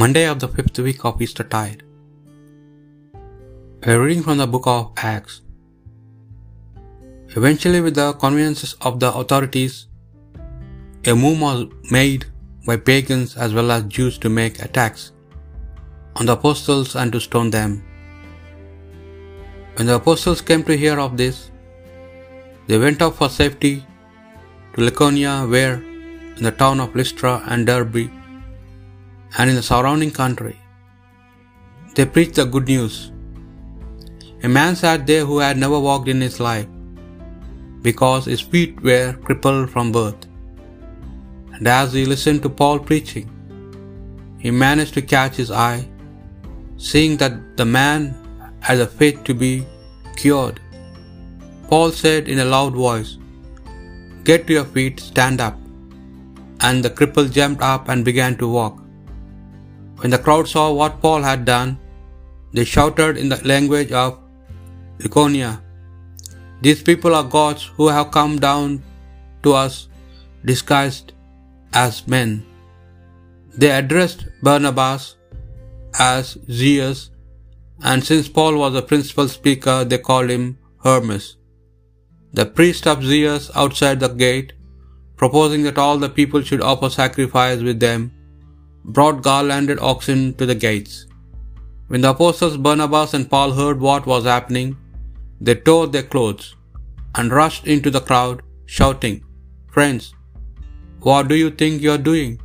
Monday of the fifth week of Easter tide. A reading from the book of Acts. Eventually, with the conveniences of the authorities, a move was made by pagans as well as Jews to make attacks on the apostles and to stone them. When the apostles came to hear of this, they went off for safety to Lycaonia, where in the town of Lystra and Derbe and in the surrounding country. They preached the good news. A man sat there who had never walked in his life because his feet were crippled from birth. And as he listened to Paul preaching, he managed to catch his eye, seeing that the man had the faith to be cured. Paul said in a loud voice, Get to your feet, stand up. And the cripple jumped up and began to walk. When the crowd saw what Paul had done, they shouted in the language of Lycaonia, These people are gods who have come down to us disguised as men. They addressed Barnabas as Zeus, and since Paul was the principal speaker, they called him Hermes. The priest of Zeus outside the gate, proposing that all the people should offer sacrifice with them, brought garlanded oxen to the gates. When the apostles Barnabas and Paul heard what was happening, they tore their clothes and rushed into the crowd, shouting, Friends, what do you think you are doing?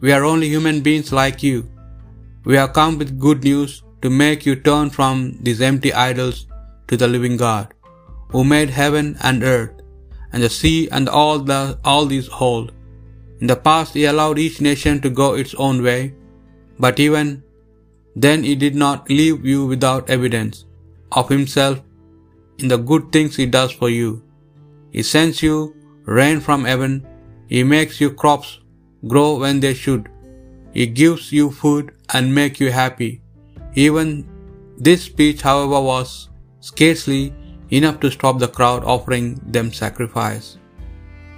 We are only human beings like you. We have come with good news to make you turn from these empty idols to the living God, who made heaven and earth, and the sea and all the all these hold. In the past he allowed each nation to go its own way, but even then he did not leave you without evidence of himself in the good things he does for you. He sends you rain from heaven, he makes your crops grow when they should. He gives you food and make you happy. Even this speech, however, was scarcely enough to stop the crowd offering them sacrifice.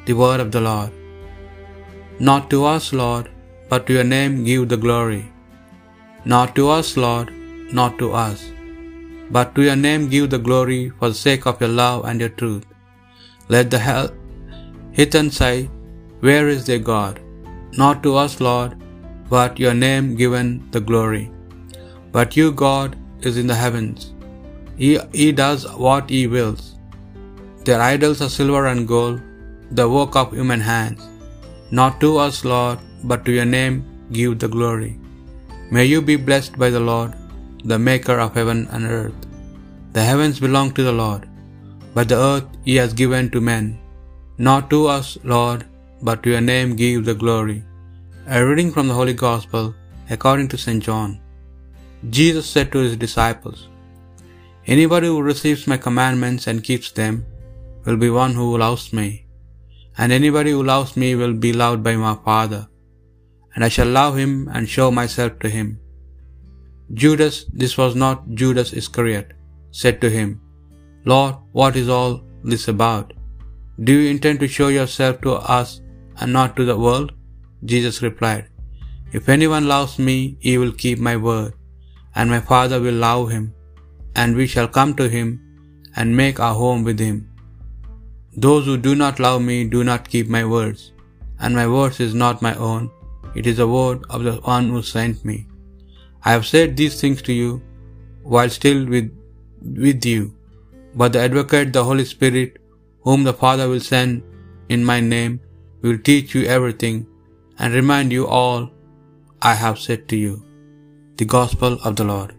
The word of the Lord. Not to us, Lord, but to your name give the glory. Not to us, Lord, not to us, but to your name give the glory for the sake of your love and your truth. Let the hell, heathen say, Where is their God? Not to us, Lord, but your name given the glory. But you, God, is in the heavens. He, he does what he wills. Their idols are silver and gold, the work of human hands. Not to us, Lord, but to your name give the glory. May you be blessed by the Lord, the maker of heaven and earth. The heavens belong to the Lord, but the earth he has given to men. Not to us, Lord, but to your name give the glory. A reading from the Holy Gospel according to St. John. Jesus said to his disciples, Anybody who receives my commandments and keeps them will be one who loves me, and anybody who loves me will be loved by my Father, and I shall love him and show myself to him. Judas, this was not Judas Iscariot, said to him, Lord, what is all this about? Do you intend to show yourself to us and not to the world? Jesus replied, If anyone loves me, he will keep my word, and my Father will love him, and we shall come to him and make our home with him. Those who do not love me do not keep my words, and my words is not my own, it is the word of the one who sent me. I have said these things to you while still with, with you, but the advocate, the Holy Spirit, whom the Father will send in my name, will teach you everything and remind you all I have said to you. The Gospel of the Lord.